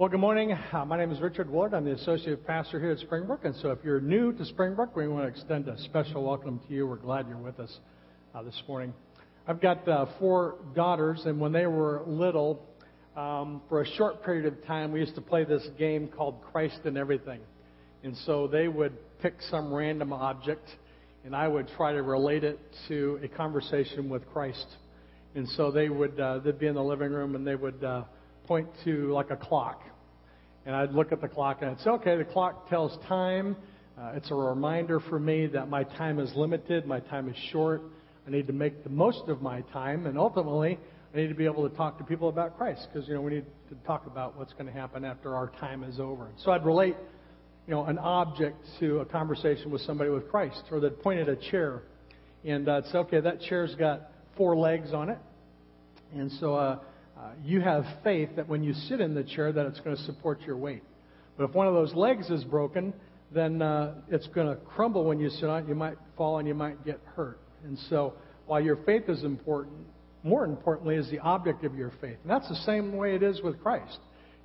Well, good morning. Uh, my name is Richard Ward. I'm the associate pastor here at Springbrook. And so if you're new to Springbrook, we want to extend a special welcome to you. We're glad you're with us uh, this morning. I've got uh, four daughters, and when they were little, um, for a short period of time, we used to play this game called Christ and Everything. And so they would pick some random object, and I would try to relate it to a conversation with Christ. And so they would, uh, they'd be in the living room, and they would uh, point to like a clock. And I'd look at the clock and I'd say, okay, the clock tells time. Uh, it's a reminder for me that my time is limited, my time is short. I need to make the most of my time, and ultimately, I need to be able to talk to people about Christ because you know we need to talk about what's going to happen after our time is over. So I'd relate, you know, an object to a conversation with somebody with Christ, or they'd point at a chair, and I'd say, okay, that chair's got four legs on it, and so uh, uh, you have faith that when you sit in the chair that it's going to support your weight. But if one of those legs is broken, then uh, it's going to crumble when you sit on it. You might fall and you might get hurt. And so while your faith is important, more importantly is the object of your faith. And that's the same way it is with Christ.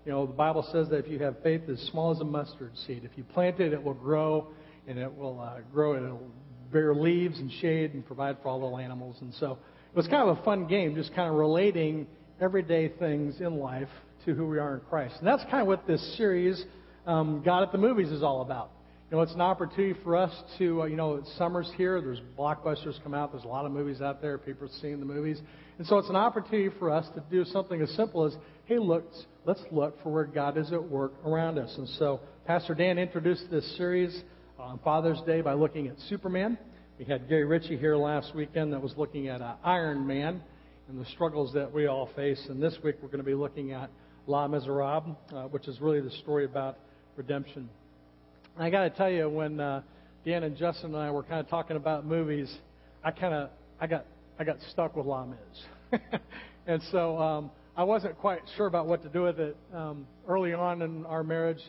You know, the Bible says that if you have faith as small as a mustard seed, if you plant it, it will grow and it will uh, grow and it will bear leaves and shade and provide for all the animals. And so it was kind of a fun game, just kind of relating everyday things in life to who we are in Christ. And that's kind of what this series, um, God at the Movies, is all about. You know, it's an opportunity for us to, uh, you know, summer's here. There's blockbusters come out. There's a lot of movies out there. People are seeing the movies. And so it's an opportunity for us to do something as simple as, hey, look, let's look for where God is at work around us. And so Pastor Dan introduced this series on Father's Day by looking at Superman. We had Gary Ritchie here last weekend that was looking at uh, Iron Man and the struggles that we all face. And this week we're going to be looking at Les Miserables, uh, which is really the story about redemption. And I got to tell you, when uh, Dan and Justin and I were kind of talking about movies, I kind of I got I got stuck with Les Mis, and so um, I wasn't quite sure about what to do with it. Um, early on in our marriage,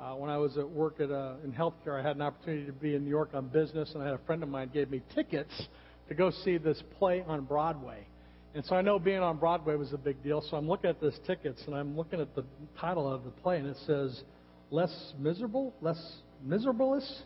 uh, when I was at work at uh, in healthcare, I had an opportunity to be in New York on business, and I had a friend of mine gave me tickets to go see this play on Broadway. And so I know being on Broadway was a big deal. So I'm looking at this tickets and I'm looking at the title of the play and it says less miserable, less miserablest.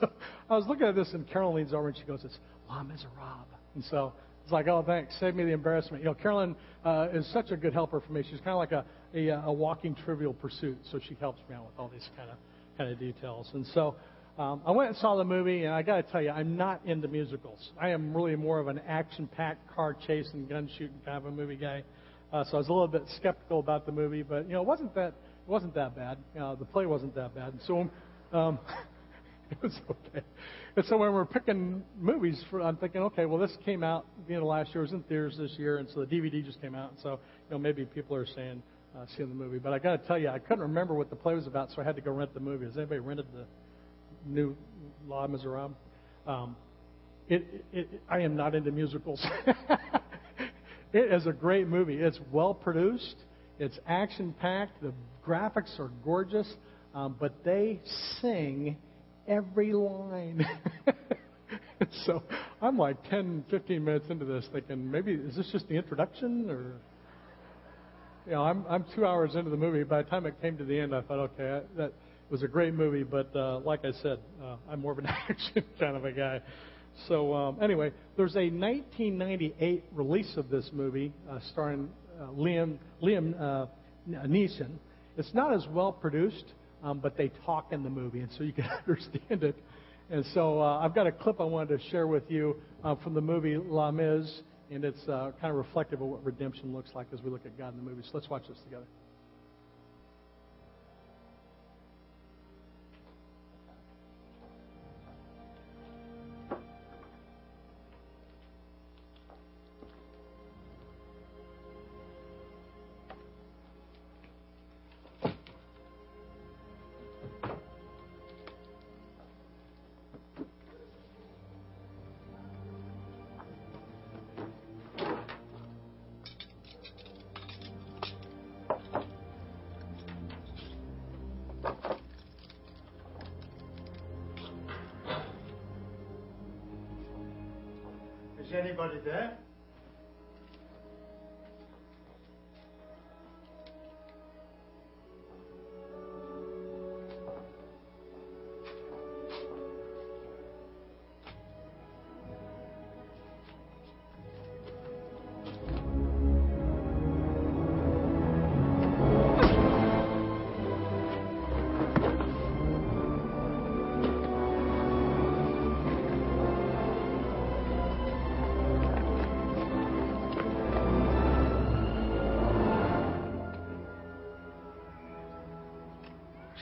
So I was looking at this and Carolyn leans over and she goes, "It's La Miserable." And so it's like, "Oh, thanks, save me the embarrassment." You know, Carolyn uh, is such a good helper for me. She's kind of like a, a a walking Trivial Pursuit, so she helps me out with all these kind of kind of details. And so um, I went and saw the movie, and I got to tell you, I'm not into musicals. I am really more of an action-packed, car chasing, gun shooting kind of a movie guy. Uh, so I was a little bit skeptical about the movie, but you know, it wasn't that it wasn't that bad. You know, the play wasn't that bad. And so um, it was okay. And so when we're picking movies, for, I'm thinking, okay, well, this came out end of last year. It was in theaters this year, and so the DVD just came out. And so you know, maybe people are saying uh, seeing the movie, but I got to tell you, I couldn't remember what the play was about, so I had to go rent the movie. Has anybody rented the new Les Miserables. Um, it, it, I am not into musicals. it is a great movie. It's well produced. It's action packed. The graphics are gorgeous, um, but they sing every line. so I'm like 10, 15 minutes into this, thinking maybe is this just the introduction, or you know, I'm I'm two hours into the movie. By the time it came to the end, I thought, okay, that was a great movie, but uh, like I said, uh, I'm more of an action kind of a guy. So um, anyway, there's a 1998 release of this movie uh, starring uh, Liam Liam uh, Neeson. It's not as well produced, um, but they talk in the movie, and so you can understand it. And so uh, I've got a clip I wanted to share with you uh, from the movie La Mis, and it's uh, kind of reflective of what redemption looks like as we look at God in the movie. So let's watch this together.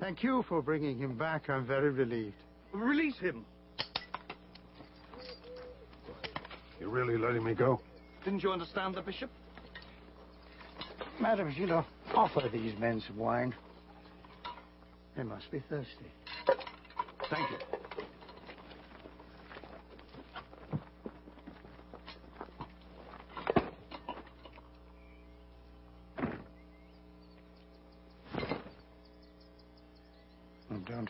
Thank you for bringing him back. I'm very relieved. Release him. You're really letting me go? Didn't you understand the bishop? Madame Gillot, offer these men some wine. They must be thirsty. Thank you. And don't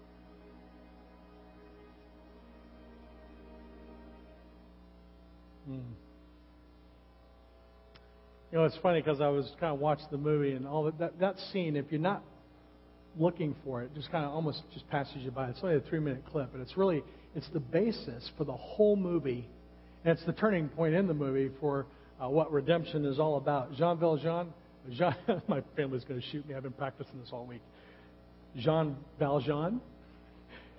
Hmm. You know, it's funny because I was kind of watching the movie and all that, that. That scene, if you're not looking for it, just kind of almost just passes you by. It's only a three-minute clip, but it's really it's the basis for the whole movie, and it's the turning point in the movie for uh, what redemption is all about. Jean Valjean, Jean, my family's going to shoot me. I've been practicing this all week. Jean Valjean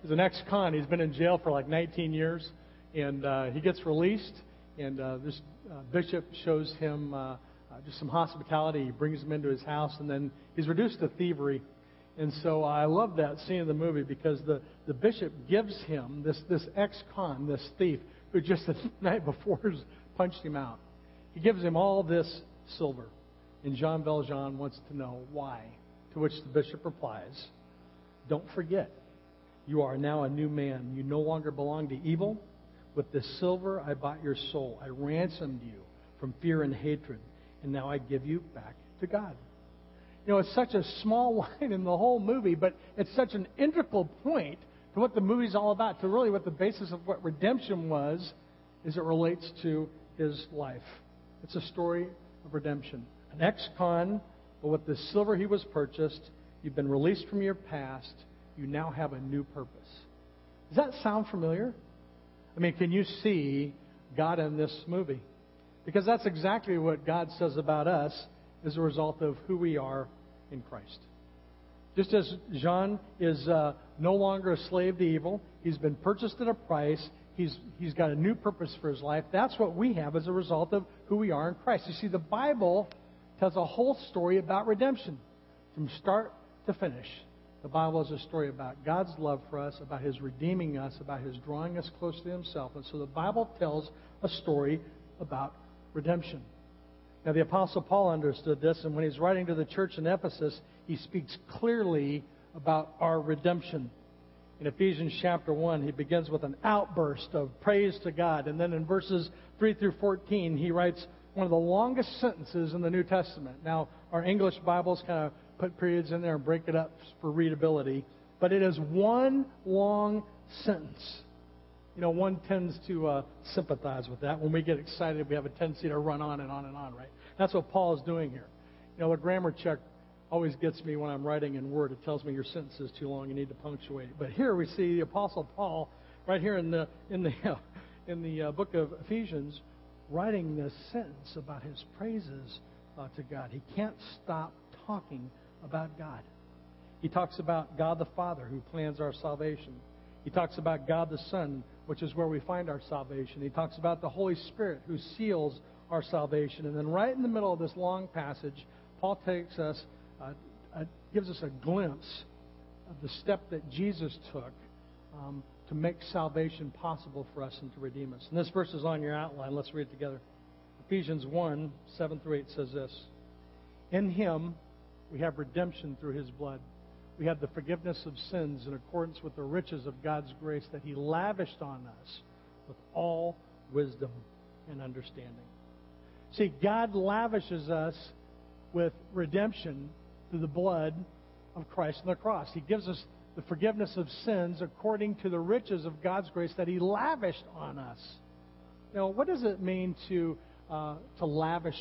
is an ex-con. He's been in jail for like 19 years, and uh, he gets released. And uh, this uh, bishop shows him uh, uh, just some hospitality. He brings him into his house, and then he's reduced to thievery. And so I love that scene in the movie because the, the bishop gives him this, this ex-con, this thief, who just the night before has punched him out. He gives him all this silver. And Jean Valjean wants to know why. To which the bishop replies, Don't forget, you are now a new man. You no longer belong to evil. With the silver, I bought your soul. I ransomed you from fear and hatred. And now I give you back to God. You know, it's such a small line in the whole movie, but it's such an integral point to what the movie's all about, to really what the basis of what redemption was, as it relates to his life. It's a story of redemption. An ex con, but with the silver he was purchased, you've been released from your past. You now have a new purpose. Does that sound familiar? I mean, can you see God in this movie? Because that's exactly what God says about us as a result of who we are in Christ. Just as Jean is uh, no longer a slave to evil, he's been purchased at a price, he's, he's got a new purpose for his life. That's what we have as a result of who we are in Christ. You see, the Bible tells a whole story about redemption from start to finish. The Bible is a story about God's love for us, about His redeeming us, about His drawing us close to Himself. And so the Bible tells a story about redemption. Now, the Apostle Paul understood this, and when he's writing to the church in Ephesus, he speaks clearly about our redemption. In Ephesians chapter 1, he begins with an outburst of praise to God. And then in verses 3 through 14, he writes one of the longest sentences in the New Testament. Now, our English Bibles kind of put periods in there and break it up for readability, but it is one long sentence. You know, one tends to uh, sympathize with that. When we get excited, we have a tendency to run on and on and on, right? That's what Paul is doing here. You know, a grammar check always gets me when I'm writing in Word. It tells me your sentence is too long. You need to punctuate. But here we see the Apostle Paul, right here in the in the uh, in the uh, book of Ephesians, writing this sentence about his praises uh, to God. He can't stop talking about God. He talks about God the Father who plans our salvation. He talks about God the Son, which is where we find our salvation. He talks about the Holy Spirit, who seals our salvation. And then, right in the middle of this long passage, Paul takes us, uh, uh, gives us a glimpse of the step that Jesus took um, to make salvation possible for us and to redeem us. And this verse is on your outline. Let's read it together. Ephesians 1 7 through 8 says this In him we have redemption through his blood. We have the forgiveness of sins in accordance with the riches of God's grace that he lavished on us with all wisdom and understanding. See, God lavishes us with redemption through the blood of Christ on the cross. He gives us the forgiveness of sins according to the riches of God's grace that He lavished on us. Now, what does it mean to uh, to lavish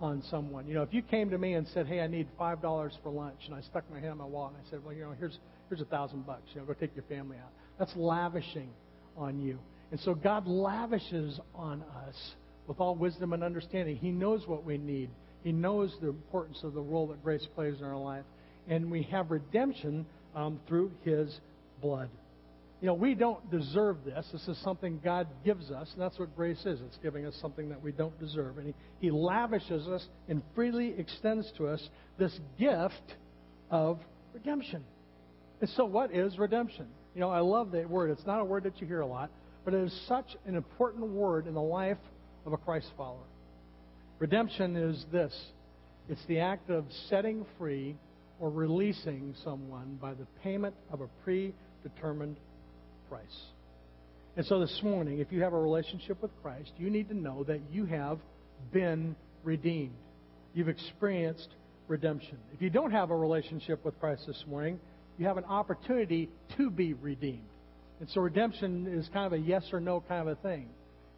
on someone? You know, if you came to me and said, "Hey, I need five dollars for lunch," and I stuck my hand in my wallet and I said, "Well, you know, here's here's a thousand bucks. You know, go take your family out." That's lavishing on you. And so God lavishes on us with all wisdom and understanding. He knows what we need. He knows the importance of the role that grace plays in our life. And we have redemption um, through His blood. You know, we don't deserve this. This is something God gives us, and that's what grace is. It's giving us something that we don't deserve. And He, he lavishes us and freely extends to us this gift of redemption. And so, what is redemption? You know, I love that word. It's not a word that you hear a lot, but it is such an important word in the life of a Christ follower. Redemption is this it's the act of setting free or releasing someone by the payment of a predetermined price. And so this morning, if you have a relationship with Christ, you need to know that you have been redeemed. You've experienced redemption. If you don't have a relationship with Christ this morning, you have an opportunity to be redeemed. And so redemption is kind of a yes or no kind of a thing.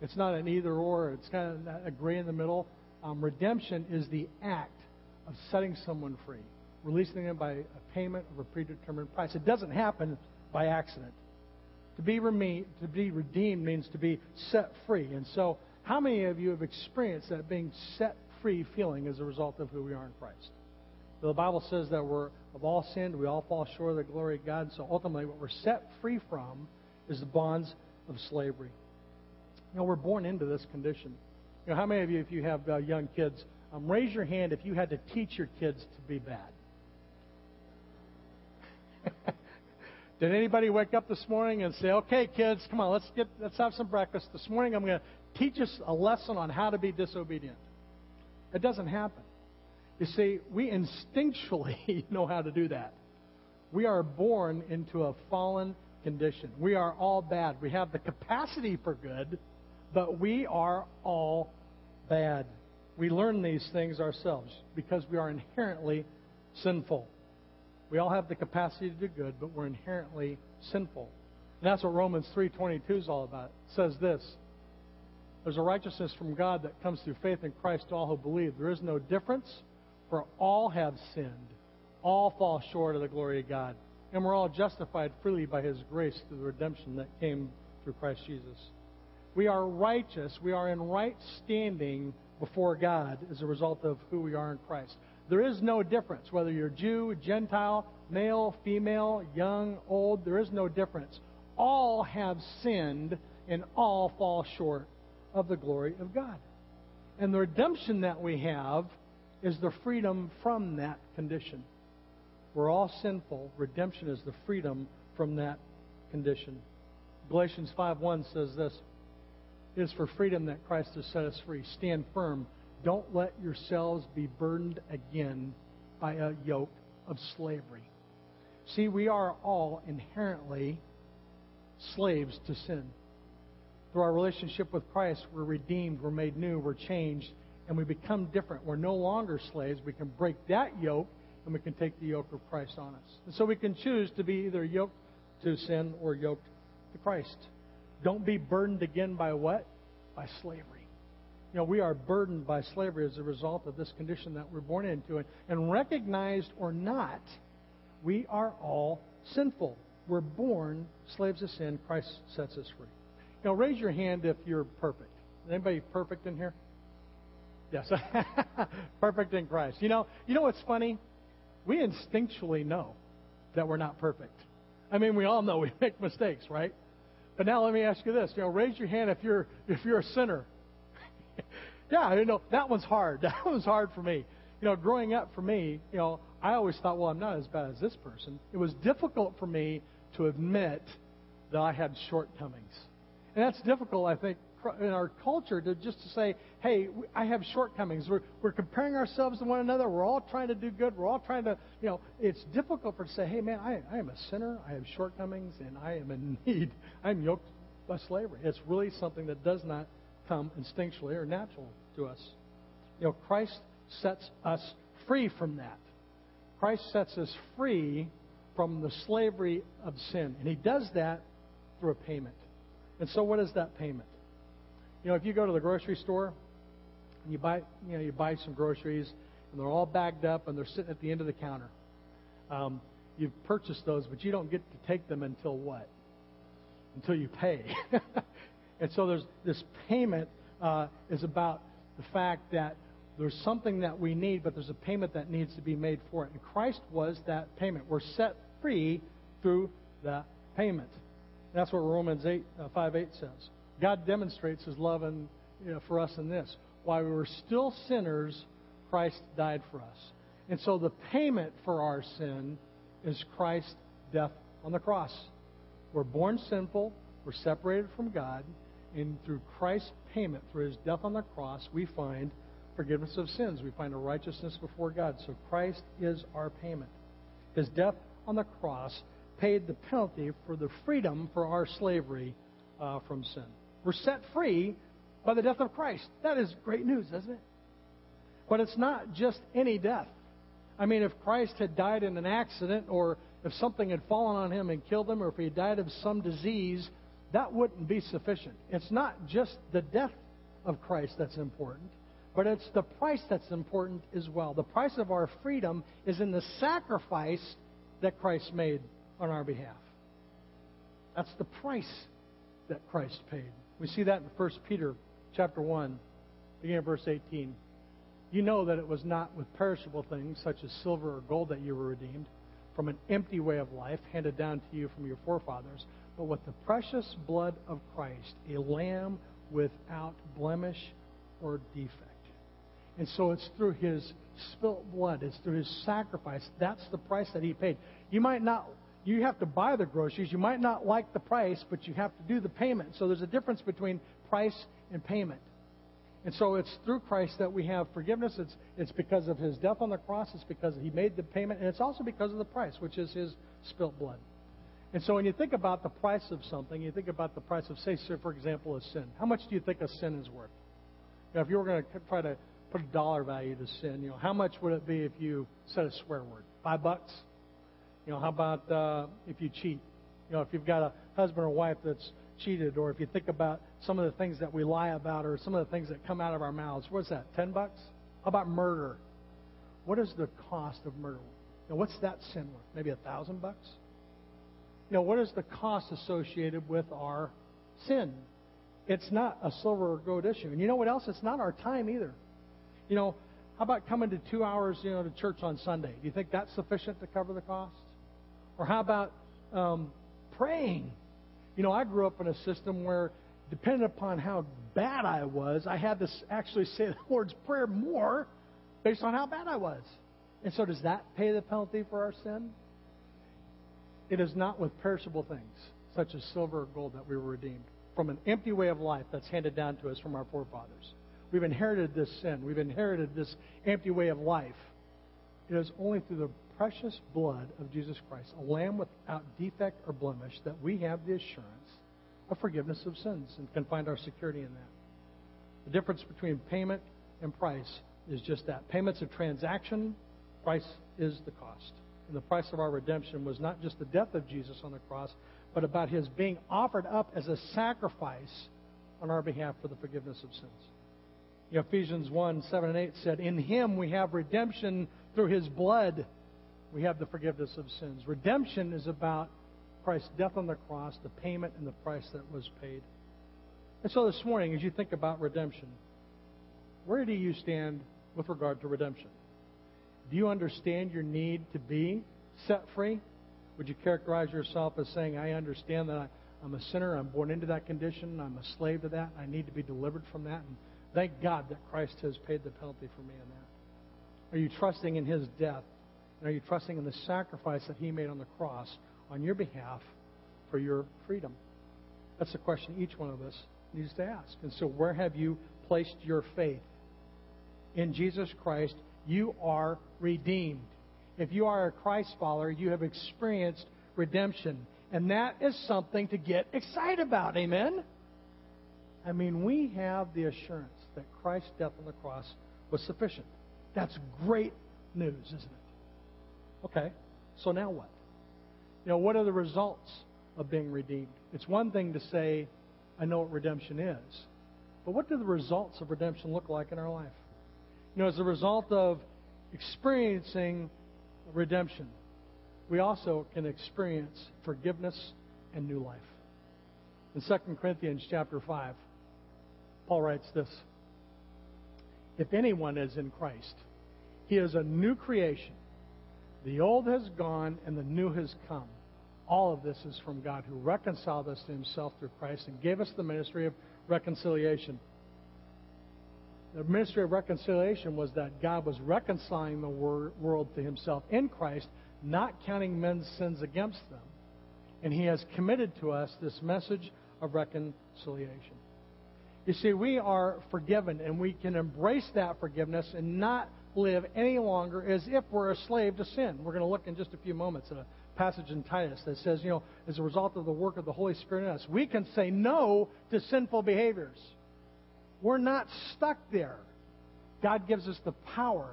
It's not an either or, it's kind of a gray in the middle. Um, redemption is the act of setting someone free, releasing them by a payment of a predetermined price. It doesn't happen by accident. To be, reme- to be redeemed means to be set free. And so, how many of you have experienced that being set free feeling as a result of who we are in Christ? The Bible says that we're of all sinned, we all fall short of the glory of God. So ultimately, what we're set free from is the bonds of slavery. You know, we're born into this condition. You know, how many of you, if you have uh, young kids, um, raise your hand if you had to teach your kids to be bad? Did anybody wake up this morning and say, "Okay, kids, come on, let's get let's have some breakfast. This morning, I'm going to teach us a lesson on how to be disobedient." It doesn't happen. You see, we instinctually know how to do that. We are born into a fallen condition. We are all bad. We have the capacity for good, but we are all bad. We learn these things ourselves because we are inherently sinful. We all have the capacity to do good, but we're inherently sinful. And that's what Romans 3:22 is all about. It says this: There's a righteousness from God that comes through faith in Christ to all who believe. There is no difference, for all have sinned. All fall short of the glory of God. And we're all justified freely by his grace through the redemption that came through Christ Jesus. We are righteous. We are in right standing before God as a result of who we are in Christ. There is no difference whether you're Jew, Gentile, male, female, young, old. There is no difference. All have sinned and all fall short of the glory of God. And the redemption that we have is the freedom from that condition. We're all sinful. Redemption is the freedom from that condition. Galatians 5:1 says this: "It is for freedom that Christ has set us free. Stand firm. Don't let yourselves be burdened again by a yoke of slavery." See, we are all inherently slaves to sin. Through our relationship with Christ, we're redeemed, we're made new, we're changed, and we become different. We're no longer slaves. We can break that yoke and we can take the yoke of Christ on us. And so we can choose to be either yoked to sin or yoked to Christ. Don't be burdened again by what? By slavery. You know, we are burdened by slavery as a result of this condition that we're born into. And, and recognized or not, we are all sinful. We're born slaves of sin. Christ sets us free. Now, raise your hand if you're perfect. Anybody perfect in here? Yes. perfect in Christ. You know, you know what's funny? we instinctually know that we're not perfect. I mean, we all know we make mistakes, right? But now let me ask you this. You know, raise your hand if you're if you're a sinner. yeah, you know, that one's hard. That one's hard for me. You know, growing up for me, you know, I always thought, well, I'm not as bad as this person. It was difficult for me to admit that I had shortcomings. And that's difficult, I think, in our culture to just to say, hey, I have shortcomings. We're, we're comparing ourselves to one another. We're all trying to do good. We're all trying to, you know, it's difficult for to say, hey, man, I, I am a sinner. I have shortcomings, and I am in need. I'm yoked by slavery. It's really something that does not come instinctually or natural to us. You know, Christ sets us free from that. Christ sets us free from the slavery of sin. And he does that through a payment. And so what is that payment? You know, if you go to the grocery store and you buy, you know, you buy some groceries and they're all bagged up and they're sitting at the end of the counter. Um, you've purchased those, but you don't get to take them until what? Until you pay. and so there's this payment uh, is about the fact that there's something that we need, but there's a payment that needs to be made for it. And Christ was that payment. We're set free through that payment. That's what Romans 8, uh, 5 8 says. God demonstrates his love in, you know, for us in this. While we were still sinners, Christ died for us. And so the payment for our sin is Christ's death on the cross. We're born sinful, we're separated from God, and through Christ's payment, through his death on the cross, we find forgiveness of sins. We find a righteousness before God. So Christ is our payment. His death on the cross paid the penalty for the freedom for our slavery uh, from sin. We're set free by the death of Christ. That is great news, isn't it? But it's not just any death. I mean, if Christ had died in an accident, or if something had fallen on him and killed him, or if he died of some disease, that wouldn't be sufficient. It's not just the death of Christ that's important, but it's the price that's important as well. The price of our freedom is in the sacrifice that Christ made on our behalf. That's the price that Christ paid. We see that in 1 Peter chapter 1, beginning of verse 18. You know that it was not with perishable things such as silver or gold that you were redeemed from an empty way of life handed down to you from your forefathers, but with the precious blood of Christ, a lamb without blemish or defect. And so it's through his spilt blood, it's through his sacrifice. That's the price that he paid. You might not you have to buy the groceries. You might not like the price, but you have to do the payment. So there's a difference between price and payment. And so it's through Christ that we have forgiveness. It's, it's because of his death on the cross. It's because he made the payment. And it's also because of the price, which is his spilt blood. And so when you think about the price of something, you think about the price of, say, for example, a sin. How much do you think a sin is worth? You know, if you were going to try to put a dollar value to sin, you know, how much would it be if you said a swear word? Five bucks? You know, how about uh, if you cheat? You know, if you've got a husband or wife that's cheated, or if you think about some of the things that we lie about, or some of the things that come out of our mouths, what's that? Ten bucks? How about murder? What is the cost of murder? Know, what's that sin worth? Maybe a thousand bucks? You know, what is the cost associated with our sin? It's not a silver or gold issue. And you know what else? It's not our time either. You know, how about coming to two hours, you know, to church on Sunday? Do you think that's sufficient to cover the cost? Or how about um, praying? You know, I grew up in a system where, depending upon how bad I was, I had to actually say the Lord's Prayer more based on how bad I was. And so, does that pay the penalty for our sin? It is not with perishable things, such as silver or gold, that we were redeemed from an empty way of life that's handed down to us from our forefathers. We've inherited this sin. We've inherited this empty way of life. It is only through the precious blood of Jesus Christ, a lamb without defect or blemish, that we have the assurance of forgiveness of sins and can find our security in that. The difference between payment and price is just that. Payment's a transaction, price is the cost. And the price of our redemption was not just the death of Jesus on the cross, but about his being offered up as a sacrifice on our behalf for the forgiveness of sins. Ephesians 1 7 and 8 said, In him we have redemption through his blood we have the forgiveness of sins. Redemption is about Christ's death on the cross, the payment and the price that was paid. And so this morning, as you think about redemption, where do you stand with regard to redemption? Do you understand your need to be set free? Would you characterize yourself as saying, I understand that I'm a sinner, I'm born into that condition, I'm a slave to that, I need to be delivered from that, and thank God that Christ has paid the penalty for me in that? Are you trusting in His death? And are you trusting in the sacrifice that He made on the cross on your behalf for your freedom? That's the question each one of us needs to ask. And so, where have you placed your faith? In Jesus Christ, you are redeemed. If you are a Christ follower, you have experienced redemption. And that is something to get excited about. Amen? I mean, we have the assurance that Christ's death on the cross was sufficient. That's great news, isn't it? Okay, so now what? You know, what are the results of being redeemed? It's one thing to say, I know what redemption is. But what do the results of redemption look like in our life? You know, as a result of experiencing redemption, we also can experience forgiveness and new life. In 2 Corinthians chapter 5, Paul writes this If anyone is in Christ, he is a new creation. The old has gone and the new has come. All of this is from God who reconciled us to himself through Christ and gave us the ministry of reconciliation. The ministry of reconciliation was that God was reconciling the world to himself in Christ, not counting men's sins against them. And he has committed to us this message of reconciliation. You see, we are forgiven, and we can embrace that forgiveness and not live any longer as if we're a slave to sin. We're going to look in just a few moments at a passage in Titus that says, you know, as a result of the work of the Holy Spirit in us, we can say no to sinful behaviors. We're not stuck there. God gives us the power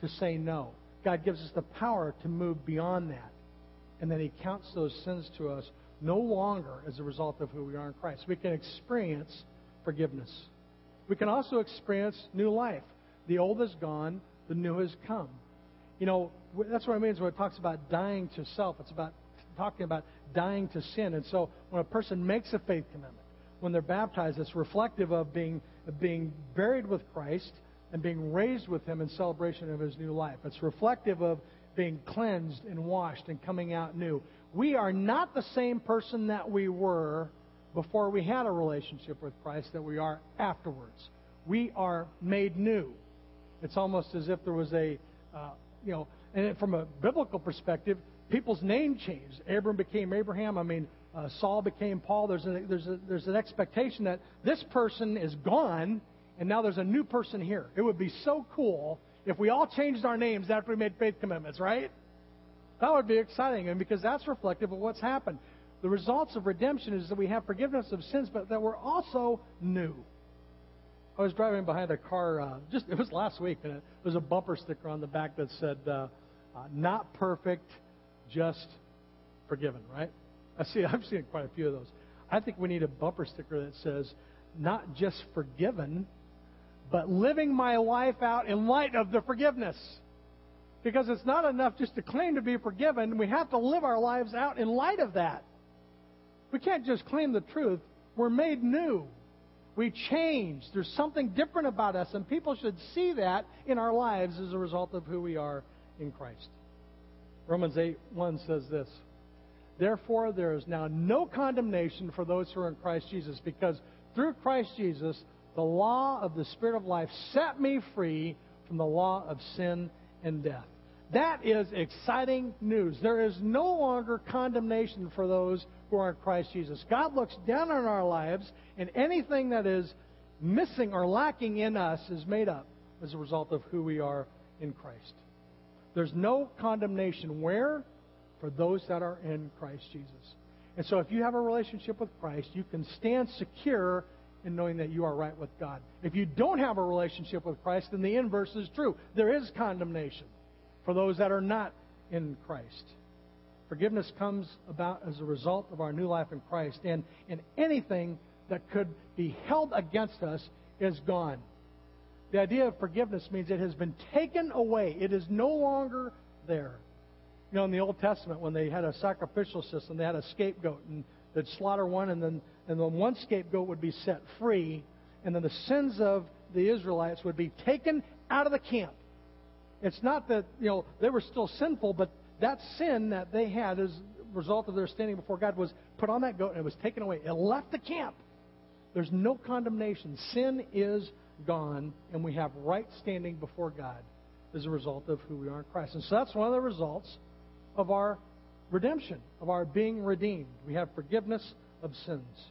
to say no. God gives us the power to move beyond that. And then He counts those sins to us no longer as a result of who we are in Christ. We can experience forgiveness. We can also experience new life. The old is gone, the new has come. You know, that's what it means when it talks about dying to self. It's about talking about dying to sin. And so when a person makes a faith commitment, when they're baptized, it's reflective of being, of being buried with Christ and being raised with Him in celebration of His new life. It's reflective of being cleansed and washed and coming out new. We are not the same person that we were before we had a relationship with Christ that we are afterwards. We are made new. It's almost as if there was a, uh, you know, and from a biblical perspective, people's name changed. Abram became Abraham. I mean, uh, Saul became Paul. There's, a, there's, a, there's an expectation that this person is gone, and now there's a new person here. It would be so cool if we all changed our names after we made faith commitments, right? That would be exciting, and because that's reflective of what's happened. The results of redemption is that we have forgiveness of sins, but that we're also new. I was driving behind a car uh, just it was last week, and it was a bumper sticker on the back that said, uh, uh, "Not perfect, just forgiven." Right? I see. I've seen quite a few of those. I think we need a bumper sticker that says, "Not just forgiven, but living my life out in light of the forgiveness." Because it's not enough just to claim to be forgiven. We have to live our lives out in light of that. We can't just claim the truth. We're made new. We change. There's something different about us, and people should see that in our lives as a result of who we are in Christ. Romans 8 1 says this Therefore, there is now no condemnation for those who are in Christ Jesus, because through Christ Jesus, the law of the Spirit of life set me free from the law of sin and death. That is exciting news. There is no longer condemnation for those who are in Christ Jesus. God looks down on our lives, and anything that is missing or lacking in us is made up as a result of who we are in Christ. There's no condemnation where? For those that are in Christ Jesus. And so if you have a relationship with Christ, you can stand secure in knowing that you are right with God. If you don't have a relationship with Christ, then the inverse is true. There is condemnation for those that are not in Christ. Forgiveness comes about as a result of our new life in Christ, and, and anything that could be held against us is gone. The idea of forgiveness means it has been taken away, it is no longer there. You know, in the Old Testament, when they had a sacrificial system, they had a scapegoat, and they'd slaughter one, and then, and then one scapegoat would be set free, and then the sins of the Israelites would be taken out of the camp. It's not that, you know, they were still sinful, but that sin that they had as a result of their standing before God was put on that goat and it was taken away. It left the camp. There's no condemnation. Sin is gone, and we have right standing before God as a result of who we are in Christ. And so that's one of the results of our redemption, of our being redeemed. We have forgiveness of sins,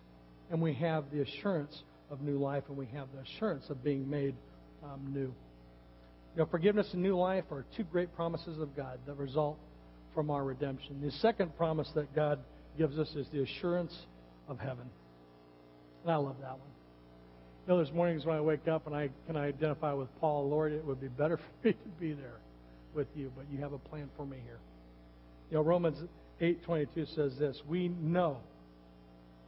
and we have the assurance of new life, and we have the assurance of being made um, new. You know, forgiveness and new life are two great promises of God that result from our redemption. The second promise that God gives us is the assurance of heaven. And I love that one. You know, there's mornings when I wake up and I can identify with Paul, Lord, it would be better for me to be there with you, but you have a plan for me here. You know, Romans 8:22 says this, we know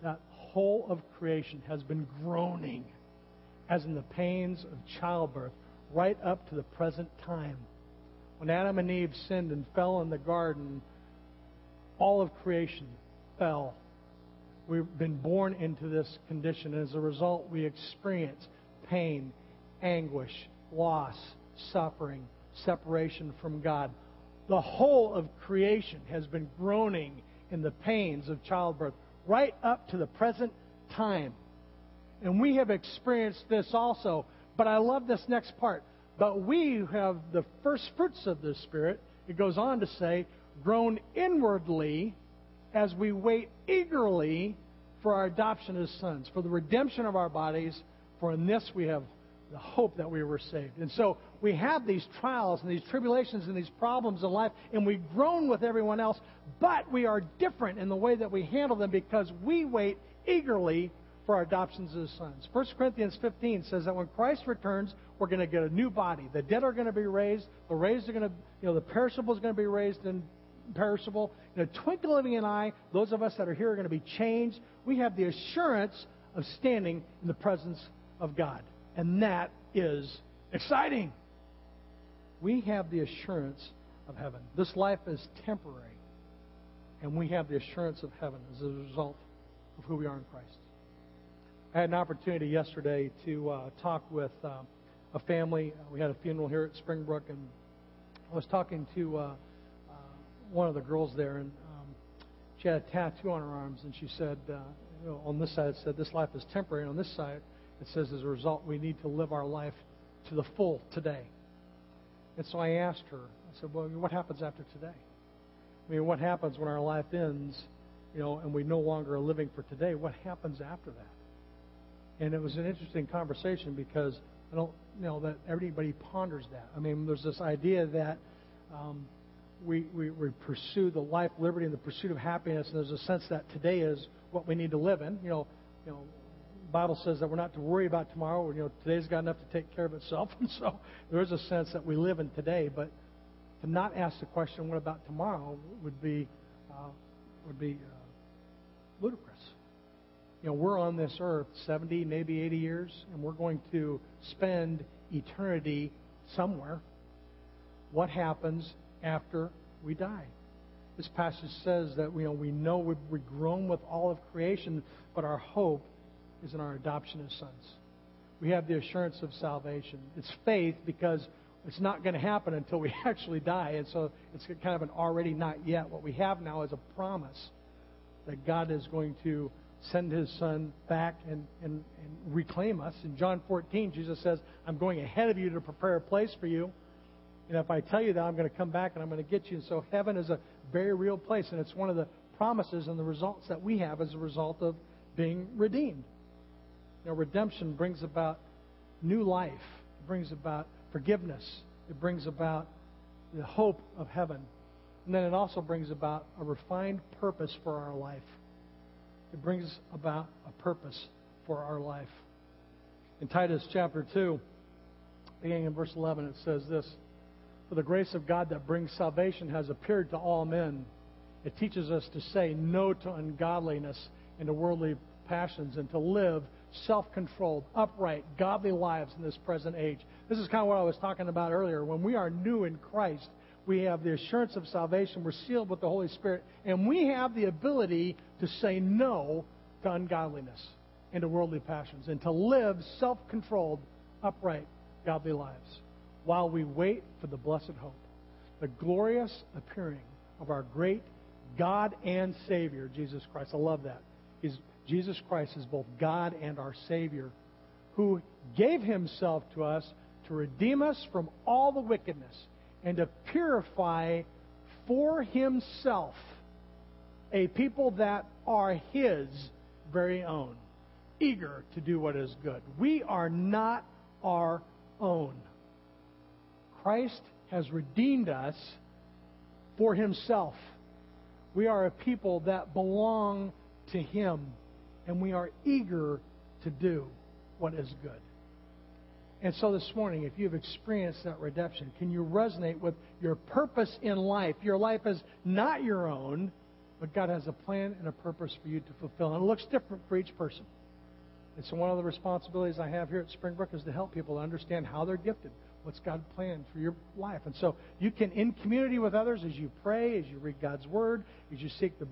that whole of creation has been groaning as in the pains of childbirth right up to the present time. When Adam and Eve sinned and fell in the garden, all of creation fell. We've been born into this condition. And as a result, we experience pain, anguish, loss, suffering, separation from God. The whole of creation has been groaning in the pains of childbirth right up to the present time. And we have experienced this also. But I love this next part. But we have the first fruits of the Spirit, it goes on to say, groan inwardly as we wait eagerly for our adoption as sons, for the redemption of our bodies, for in this we have the hope that we were saved. And so we have these trials and these tribulations and these problems in life, and we groan with everyone else, but we are different in the way that we handle them because we wait eagerly for our adoptions as sons. 1 Corinthians 15 says that when Christ returns, we're going to get a new body. The dead are going to be raised. The raised are going to, you know, the perishable is going to be raised and perishable. In a twinkle of an eye, those of us that are here are going to be changed. We have the assurance of standing in the presence of God. And that is exciting. We have the assurance of heaven. This life is temporary. And we have the assurance of heaven as a result of who we are in Christ. I had an opportunity yesterday to uh, talk with uh, a family. We had a funeral here at Springbrook, and I was talking to uh, uh, one of the girls there, and um, she had a tattoo on her arms, and she said, uh, you know, on this side it said, "This life is temporary," and on this side it says, "As a result, we need to live our life to the full today." And so I asked her, I said, "Well, what happens after today? I mean, what happens when our life ends, you know, and we no longer are living for today? What happens after that?" And it was an interesting conversation because I don't you know that everybody ponders that. I mean, there's this idea that um, we, we, we pursue the life, liberty, and the pursuit of happiness, and there's a sense that today is what we need to live in. You know, you know, Bible says that we're not to worry about tomorrow. You know, today's got enough to take care of itself, and so there is a sense that we live in today. But to not ask the question, "What about tomorrow?" would be uh, would be uh, ludicrous you know, we're on this earth 70, maybe 80 years, and we're going to spend eternity somewhere. What happens after we die? This passage says that you know, we know we've grown with all of creation, but our hope is in our adoption as sons. We have the assurance of salvation. It's faith because it's not going to happen until we actually die. And so it's kind of an already not yet. What we have now is a promise that God is going to send his son back and, and, and reclaim us. In John 14, Jesus says, I'm going ahead of you to prepare a place for you. And if I tell you that, I'm going to come back and I'm going to get you. And so heaven is a very real place, and it's one of the promises and the results that we have as a result of being redeemed. You know, redemption brings about new life. It brings about forgiveness. It brings about the hope of heaven. And then it also brings about a refined purpose for our life it brings about a purpose for our life. In Titus chapter 2, beginning in verse 11, it says this For the grace of God that brings salvation has appeared to all men. It teaches us to say no to ungodliness and to worldly passions and to live self controlled, upright, godly lives in this present age. This is kind of what I was talking about earlier. When we are new in Christ, we have the assurance of salvation. We're sealed with the Holy Spirit. And we have the ability to say no to ungodliness and to worldly passions and to live self controlled, upright, godly lives while we wait for the blessed hope, the glorious appearing of our great, God and Savior, Jesus Christ. I love that. He's, Jesus Christ is both God and our Savior, who gave himself to us to redeem us from all the wickedness and to purify for himself a people that are his very own, eager to do what is good. We are not our own. Christ has redeemed us for himself. We are a people that belong to him, and we are eager to do what is good. And so this morning, if you've experienced that redemption, can you resonate with your purpose in life? Your life is not your own, but God has a plan and a purpose for you to fulfill. And it looks different for each person. And so one of the responsibilities I have here at Springbrook is to help people understand how they're gifted. What's God planned for your life? And so you can, in community with others, as you pray, as you read God's Word, as you seek the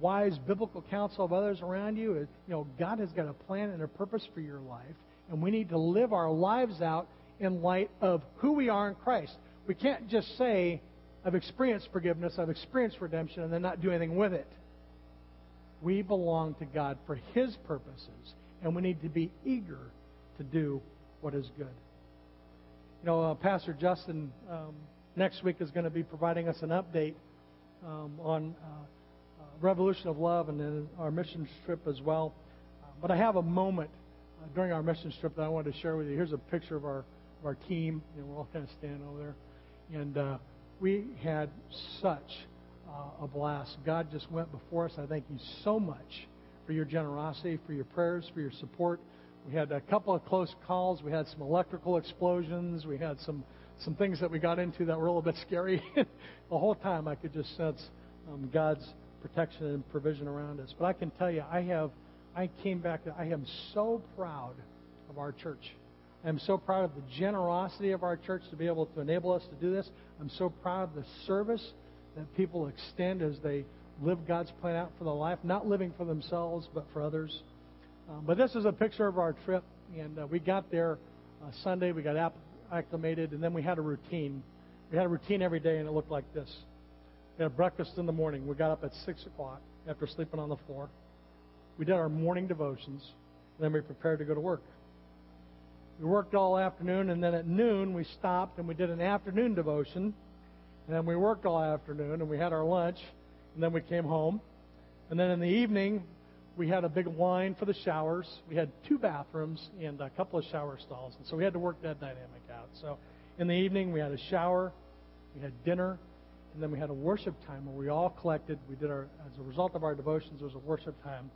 wise biblical counsel of others around you, you know, God has got a plan and a purpose for your life and we need to live our lives out in light of who we are in Christ. We can't just say, I've experienced forgiveness, I've experienced redemption, and then not do anything with it. We belong to God for His purposes, and we need to be eager to do what is good. You know, uh, Pastor Justin um, next week is going to be providing us an update um, on uh, Revolution of Love and then our mission trip as well. Uh, but I have a moment during our mission trip that I wanted to share with you. Here's a picture of our of our team. You know, we're all kind of standing over there, and uh, we had such uh, a blast. God just went before us. I thank you so much for your generosity, for your prayers, for your support. We had a couple of close calls. We had some electrical explosions. We had some some things that we got into that were a little bit scary. the whole time, I could just sense um, God's protection and provision around us. But I can tell you, I have I came back I am so proud of our church. I'm so proud of the generosity of our church to be able to enable us to do this. I'm so proud of the service that people extend as they live God's plan out for their life, not living for themselves, but for others. Um, but this is a picture of our trip, and uh, we got there uh, Sunday. We got acclimated, and then we had a routine. We had a routine every day, and it looked like this. We had breakfast in the morning. We got up at 6 o'clock after sleeping on the floor. We did our morning devotions, and then we prepared to go to work. We worked all afternoon, and then at noon we stopped and we did an afternoon devotion. And then we worked all afternoon, and we had our lunch, and then we came home. And then in the evening, we had a big line for the showers. We had two bathrooms and a couple of shower stalls, and so we had to work that dynamic out. So in the evening, we had a shower, we had dinner, and then we had a worship time where we all collected. We did our, as a result of our devotions, there was a worship time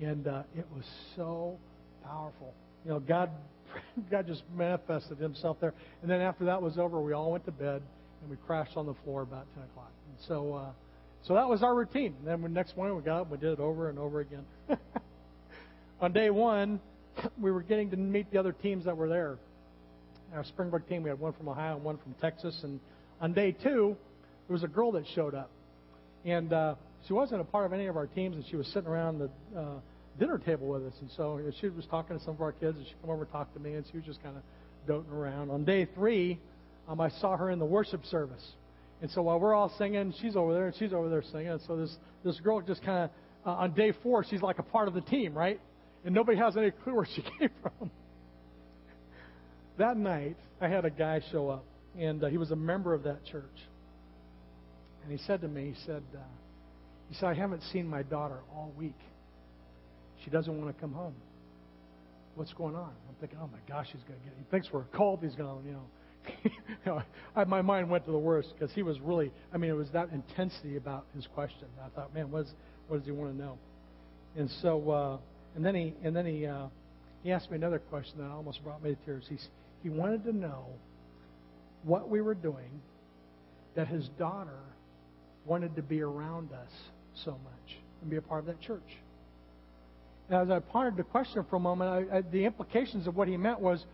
and uh, it was so powerful. You know, God, God just manifested Himself there. And then after that was over, we all went to bed and we crashed on the floor about 10 o'clock. And so, uh, so that was our routine. And then the next morning we got up, and we did it over and over again. on day one, we were getting to meet the other teams that were there. Our Springbrook team, we had one from Ohio and one from Texas. And on day two, there was a girl that showed up. And uh, she wasn't a part of any of our teams, and she was sitting around the uh, dinner table with us. And so she was talking to some of our kids, and she come over and talked to me, and she was just kind of doting around. On day three, um, I saw her in the worship service. And so while we're all singing, she's over there, and she's over there singing. And so this, this girl just kind of, uh, on day four, she's like a part of the team, right? And nobody has any clue where she came from. that night, I had a guy show up, and uh, he was a member of that church. And he said to me, he said, uh, he said, I haven't seen my daughter all week. She doesn't want to come home. What's going on? I'm thinking, oh my gosh, he's going to get. He thinks we're cult. He's going to, you know. you know I, my mind went to the worst because he was really. I mean, it was that intensity about his question. I thought, man, what, is, what does he want to know? And so, uh, and then he, and then he, uh, he asked me another question that almost brought me to tears. He, he wanted to know what we were doing that his daughter wanted to be around us so much and be a part of that church. And as I pondered the question for a moment, I, I, the implications of what he meant was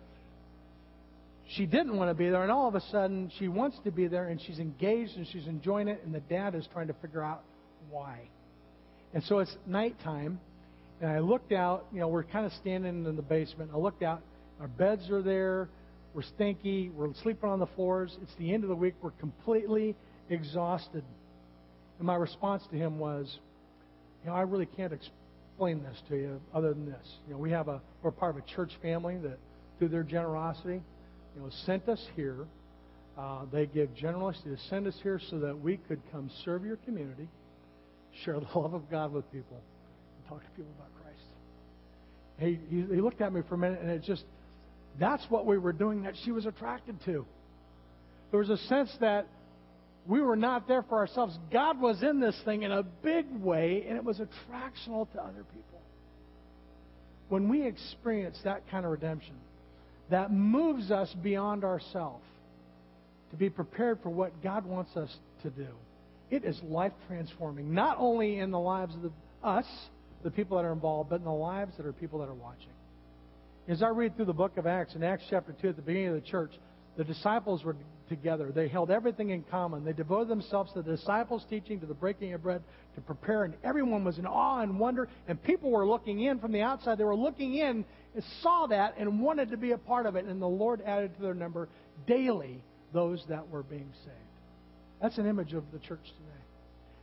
she didn't want to be there, and all of a sudden she wants to be there, and she's engaged and she's enjoying it, and the dad is trying to figure out why. And so it's nighttime, and I looked out. You know, we're kind of standing in the basement. I looked out. Our beds are there. We're stinky. We're sleeping on the floors. It's the end of the week. We're completely exhausted. And my response to him was, you know, I really can't explain this to you other than this. You know, we have a we're part of a church family that through their generosity, you know, sent us here. Uh, they give generously to send us here so that we could come serve your community, share the love of God with people, and talk to people about Christ. He, he, he looked at me for a minute, and it just, that's what we were doing that she was attracted to. There was a sense that we were not there for ourselves. God was in this thing in a big way, and it was attractional to other people. When we experience that kind of redemption, that moves us beyond ourselves to be prepared for what God wants us to do. It is life transforming, not only in the lives of the, us, the people that are involved, but in the lives that are people that are watching. As I read through the book of Acts, in Acts chapter 2, at the beginning of the church, the disciples were together. They held everything in common. They devoted themselves to the disciples' teaching, to the breaking of bread, to prepare, and everyone was in awe and wonder. And people were looking in from the outside. They were looking in and saw that and wanted to be a part of it. And the Lord added to their number daily those that were being saved. That's an image of the church today.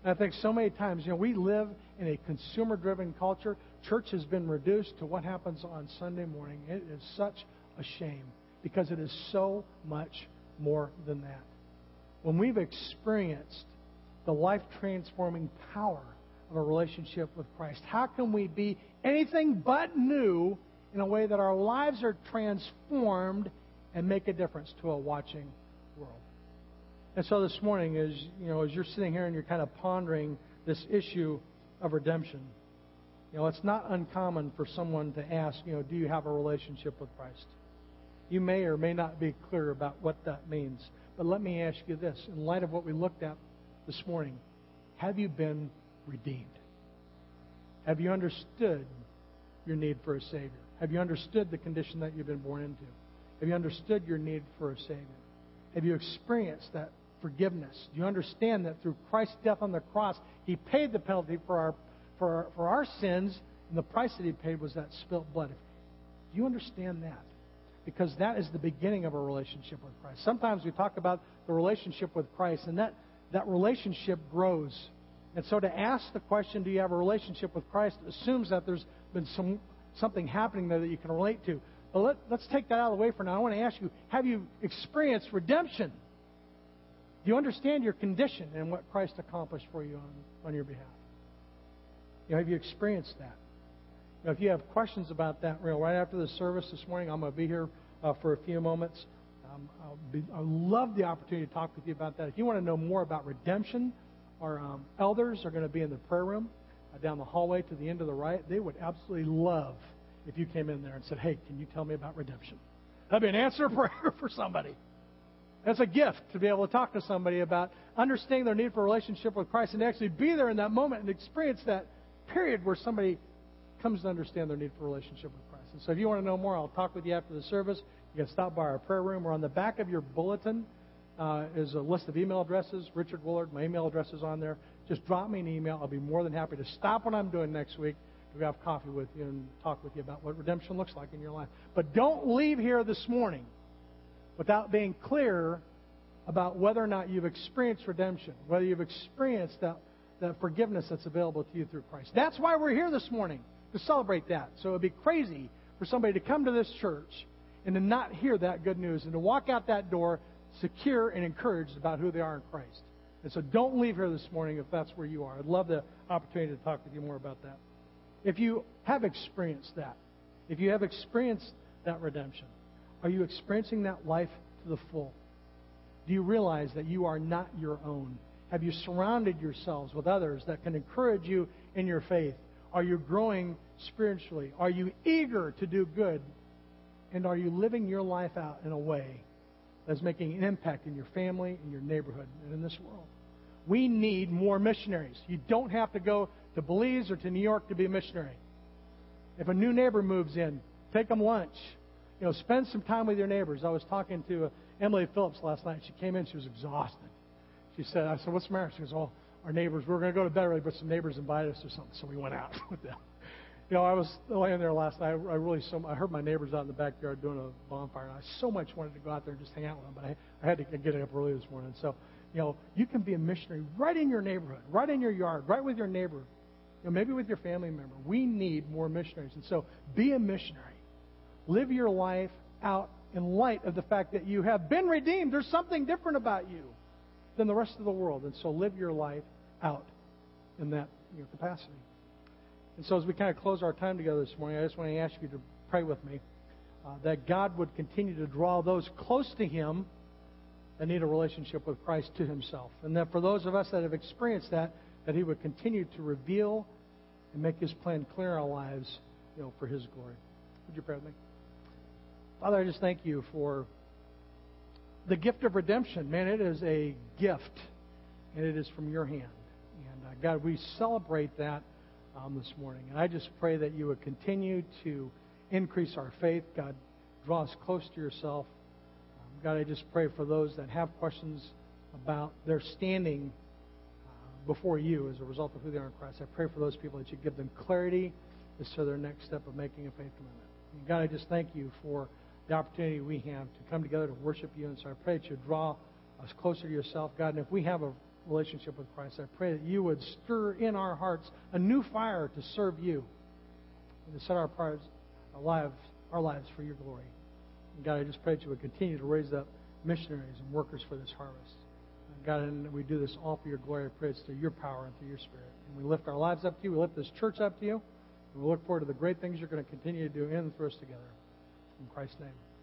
And I think so many times, you know, we live in a consumer driven culture. Church has been reduced to what happens on Sunday morning. It is such a shame because it is so much more than that. When we've experienced the life transforming power of a relationship with Christ, how can we be anything but new in a way that our lives are transformed and make a difference to a watching world? And so this morning, as you know, as you're sitting here and you're kind of pondering this issue of redemption, you know, it's not uncommon for someone to ask, you know, do you have a relationship with Christ? You may or may not be clear about what that means. But let me ask you this in light of what we looked at this morning, have you been redeemed? Have you understood your need for a Savior? Have you understood the condition that you've been born into? Have you understood your need for a Savior? Have you experienced that forgiveness? Do you understand that through Christ's death on the cross, He paid the penalty for our, for our, for our sins, and the price that He paid was that spilt blood? Do you understand that? Because that is the beginning of a relationship with Christ. Sometimes we talk about the relationship with Christ, and that, that relationship grows. And so to ask the question, do you have a relationship with Christ, assumes that there's been some, something happening there that you can relate to. But let, let's take that out of the way for now. I want to ask you, have you experienced redemption? Do you understand your condition and what Christ accomplished for you on, on your behalf? You know, have you experienced that? Now, if you have questions about that, know, right after the service this morning, I'm going to be here uh, for a few moments. Um, I love the opportunity to talk with you about that. If you want to know more about redemption, our um, elders are going to be in the prayer room uh, down the hallway to the end of the right. They would absolutely love if you came in there and said, "Hey, can you tell me about redemption?" That'd be an answer prayer for somebody. That's a gift to be able to talk to somebody about understanding their need for a relationship with Christ and actually be there in that moment and experience that period where somebody comes to understand their need for relationship with Christ. And so if you want to know more, I'll talk with you after the service. You can stop by our prayer room or on the back of your bulletin uh, is a list of email addresses. Richard Willard, my email address is on there. Just drop me an email. I'll be more than happy to stop what I'm doing next week to have coffee with you and talk with you about what redemption looks like in your life. But don't leave here this morning without being clear about whether or not you've experienced redemption, whether you've experienced that, that forgiveness that's available to you through Christ. That's why we're here this morning to celebrate that. So it would be crazy for somebody to come to this church and to not hear that good news and to walk out that door secure and encouraged about who they are in Christ. And so don't leave here this morning if that's where you are. I'd love the opportunity to talk with you more about that. If you have experienced that, if you have experienced that redemption, are you experiencing that life to the full? Do you realize that you are not your own? Have you surrounded yourselves with others that can encourage you in your faith? Are you growing spiritually? Are you eager to do good? And are you living your life out in a way that's making an impact in your family, in your neighborhood, and in this world? We need more missionaries. You don't have to go to Belize or to New York to be a missionary. If a new neighbor moves in, take them lunch. You know, spend some time with your neighbors. I was talking to Emily Phillips last night. She came in. She was exhausted. She said, "I said, what's the matter?" She goes, "Oh, our neighbors. We were going to go to bed early, but some neighbors invited us or something, so we went out with them. You know, I was laying there last night. I really so I heard my neighbors out in the backyard doing a bonfire, and I so much wanted to go out there and just hang out with them, but I, I had to get up early this morning. So, You know, you can be a missionary right in your neighborhood, right in your yard, right with your neighbor, you know, maybe with your family member. We need more missionaries. And so be a missionary. Live your life out in light of the fact that you have been redeemed. There's something different about you than the rest of the world. And so live your life out in that you know, capacity. And so as we kind of close our time together this morning, I just want to ask you to pray with me uh, that God would continue to draw those close to Him that need a relationship with Christ to Himself. And that for those of us that have experienced that, that He would continue to reveal and make His plan clear in our lives, you know, for His glory. Would you pray with me? Father, I just thank you for the gift of redemption. Man, it is a gift, and it is from your hand. God, we celebrate that um, this morning. And I just pray that you would continue to increase our faith. God, draw us close to yourself. Um, God, I just pray for those that have questions about their standing uh, before you as a result of who they are in Christ. I pray for those people that you give them clarity as to their next step of making a faith commitment. And God, I just thank you for the opportunity we have to come together to worship you. And so I pray that you draw us closer to yourself, God. And if we have a relationship with Christ, I pray that you would stir in our hearts a new fire to serve you and to set our, lives, our lives for your glory. And God, I just pray that you would continue to raise up missionaries and workers for this harvest. And God, and we do this all for your glory. I pray it's through your power and through your spirit. And we lift our lives up to you. We lift this church up to you. And we look forward to the great things you're going to continue to do in and through us together. In Christ's name.